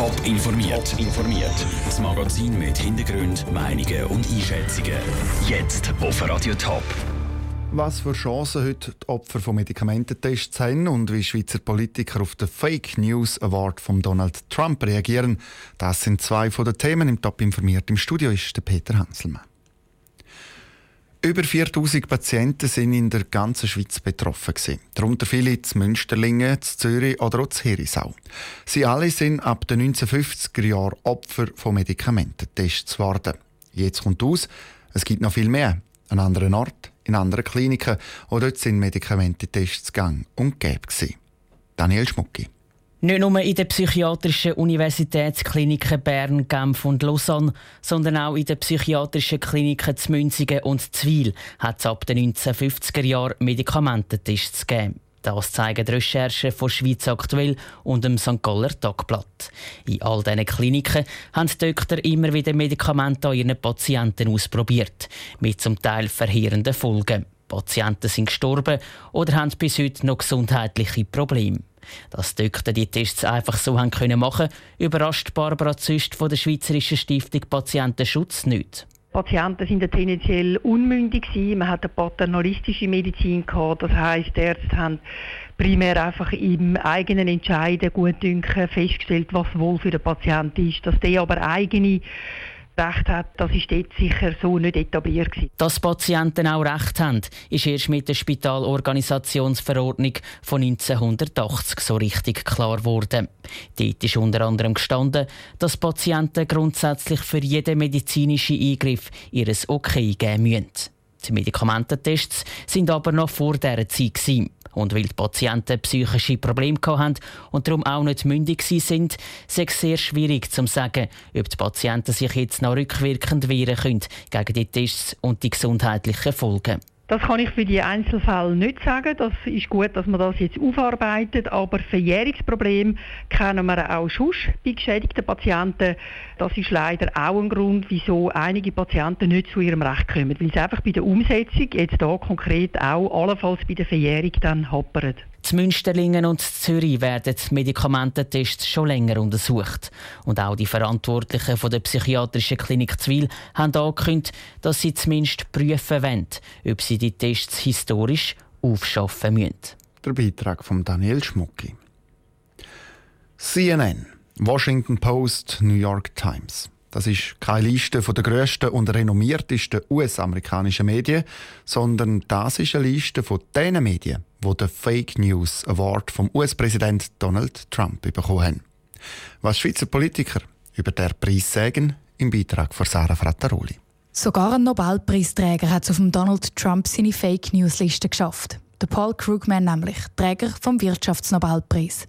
Top informiert. informiert. Das Magazin mit Hintergrund, Meinungen und Einschätzungen. Jetzt auf Radio Top. Was für Chancen heute die Opfer von Medikamententests haben und wie Schweizer Politiker auf den Fake News Award von Donald Trump reagieren, das sind zwei von den Themen im Top informiert. Im Studio ist der Peter Hanselmann. Über 4000 Patienten sind in der ganzen Schweiz betroffen. Gewesen. Darunter viele zu Münsterlingen, zu Zürich oder auch zu Herisau. Sie alle sind ab den 1950er Jahren Opfer von Medikamententests geworden. Jetzt kommt aus, es gibt noch viel mehr. An anderen Ort, in anderen Kliniken, wo dort sind Medikamententests gang und gäbe. Daniel Schmucki. Nicht nur in den psychiatrischen Universitätskliniken Bern, Genf und Lausanne, sondern auch in den psychiatrischen Kliniken zu Münzigen und Zwil hat es ab den 1950er Jahren Medikamententests gegeben. Das zeigen die Recherchen von Schweiz aktuell und dem St. Galler Tagblatt. In all diesen Kliniken haben die Doktor immer wieder Medikamente an ihren Patienten ausprobiert, mit zum Teil verheerenden Folgen. Patienten sind gestorben oder haben bis heute noch gesundheitliche Probleme. Dass die Doktor die Tests einfach so haben können machen überrascht Barbara Züst von der Schweizerischen Stiftung Patientenschutz nicht. Patienten sind tendenziell unmündig. Man hat eine paternalistische Medizin. Das heißt, die Ärzte haben primär einfach im eigenen Entscheiden gut dünken festgestellt, was wohl für den Patienten ist. Dass der aber eigene Recht hat, das ist dort sicher so nicht etabliert gewesen. Dass Patienten auch Recht haben, ist erst mit der Spitalorganisationsverordnung von 1980 so richtig klar geworden. Dort ist unter anderem gestanden, dass Patienten grundsätzlich für jeden medizinischen Eingriff ihres Okay geben müssen. Die Medikamententests sind aber noch vor dieser Zeit. Gewesen. Und weil die Patienten psychische Probleme hatten und darum auch nicht mündig sind, ist es sehr schwierig zu sagen, ob die Patienten sich jetzt noch rückwirkend wehren können gegen die Tests und die gesundheitlichen Folgen. Das kann ich für die Einzelfälle nicht sagen. Das ist gut, dass man das jetzt aufarbeitet. Aber Verjährungsprobleme kennen wir auch schon bei geschädigten Patienten. Das ist leider auch ein Grund, wieso einige Patienten nicht zu ihrem Recht kommen. Weil es einfach bei der Umsetzung, jetzt hier konkret auch, allenfalls bei der Verjährung dann happert. Z Münsterlingen und Zürich werden Medikamententests schon länger untersucht. Und auch die Verantwortlichen von der psychiatrischen Klinik Zwil haben angekündigt, dass sie zumindest prüfen wollen, ob sie die Tests historisch aufschaffen müssen. Der Beitrag von Daniel Schmucki. CNN, Washington Post, New York Times. Das ist keine Liste der grössten und renommiertesten US-amerikanischen Medien, sondern das ist eine Liste von den Medien, die den Fake News Award vom US-Präsident Donald Trump bekommen haben. Was Schweizer Politiker über den Preis sagen, im Beitrag von Sarah Frattaroli. Sogar ein Nobelpreisträger hat es auf dem Donald Trump seine Fake News Liste geschafft. Der Paul Krugman nämlich, Träger vom Wirtschaftsnobelpreis.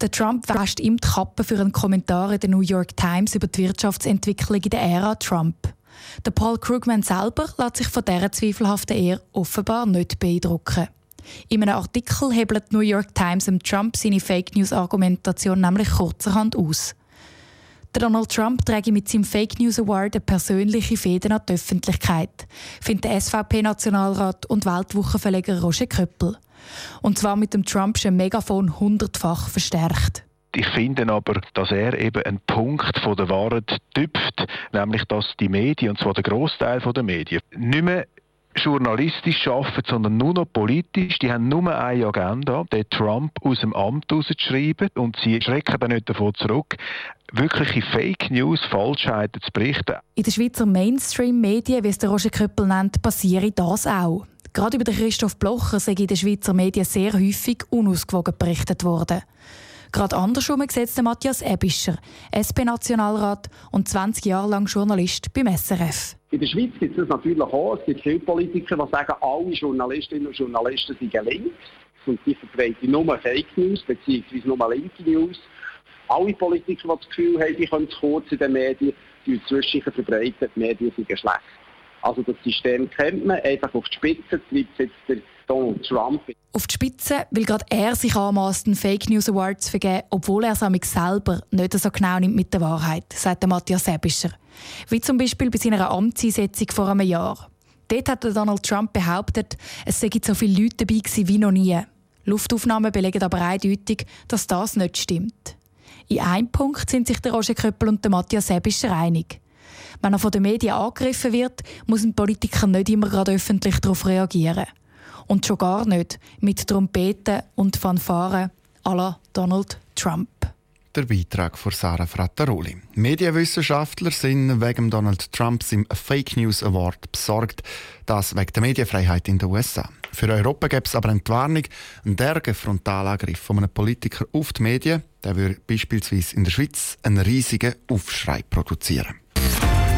Der Trump wäscht ihm die Kappe für einen Kommentar in der New York Times über die Wirtschaftsentwicklung in der Ära Trump. Der Paul Krugman selber lässt sich von dieser zweifelhaften Ehre offenbar nicht beeindrucken. In einem Artikel hebelt die New York Times Trump seine Fake News Argumentation nämlich kurzerhand aus. Donald Trump trägt mit seinem Fake News Award eine persönliche Fehde an die Öffentlichkeit, findet der SVP-Nationalrat und Weltwochenverleger Roger Köppel. Und zwar mit dem Trumpschen Megafon hundertfach verstärkt. Ich finde aber, dass er eben einen Punkt von der Wahrheit tüpft, nämlich dass die Medien, und zwar der Großteil der Medien, nicht mehr journalistisch arbeiten, sondern nur noch politisch. Die haben nur eine Agenda, den Trump aus dem Amt rauszuschreiben und sie schrecken dann nicht davon zurück, wirkliche Fake News, Falschheiten zu berichten. In den Schweizer Mainstream-Medien, wie es der Roger Köppel nennt, passiere das auch. Gerade über den Christoph Blocher sei in den Schweizer Medien sehr häufig unausgewogen berichtet worden. Gerade andersrum sieht Matthias Ebischer, SP-Nationalrat und 20 Jahre lang Journalist beim SRF. In der Schweiz gibt es natürlich auch. Es gibt viele Politiker, die sagen, alle Journalistinnen und Journalisten sind links und die verbreiten nur Fake News bzw. nur linke News. Alle Politiker, die das Gefühl haben, die können zu kurz in den Medien, die zwischen verbreiten, die Medien sind schlecht. Also das System kennt man, einfach auf die Spitze treibt jetzt der Donald Trump. Auf die Spitze will gerade er sich anmaßt, einen Fake News Award zu vergeben, obwohl er es selber nicht so genau nimmt mit der Wahrheit, sagt Matthias Sebischer. Wie zum Beispiel bei seiner Amtseinsetzung vor einem Jahr. Dort hat Donald Trump behauptet, es seien so viele Leute dabei gewesen wie noch nie. Luftaufnahmen belegen aber eindeutig, dass das nicht stimmt. In einem Punkt sind sich der Roger Köppel und der Matthias Ebischer einig. Wenn er von den Medien angegriffen wird, muss ein Politiker nicht immer gerade öffentlich darauf reagieren. Und schon gar nicht mit Trompeten und Fanfaren la Donald Trump. Der Beitrag von Sarah Frattaroli. Medienwissenschaftler sind wegen Donald Trumps im Fake News Award besorgt. Das wegen der Medienfreiheit in den USA. Für Europa gäbe es aber eine Warnung, einen dergen Frontalangriff von einem Politiker auf die Medien, der würde beispielsweise in der Schweiz einen riesigen Aufschrei produzieren.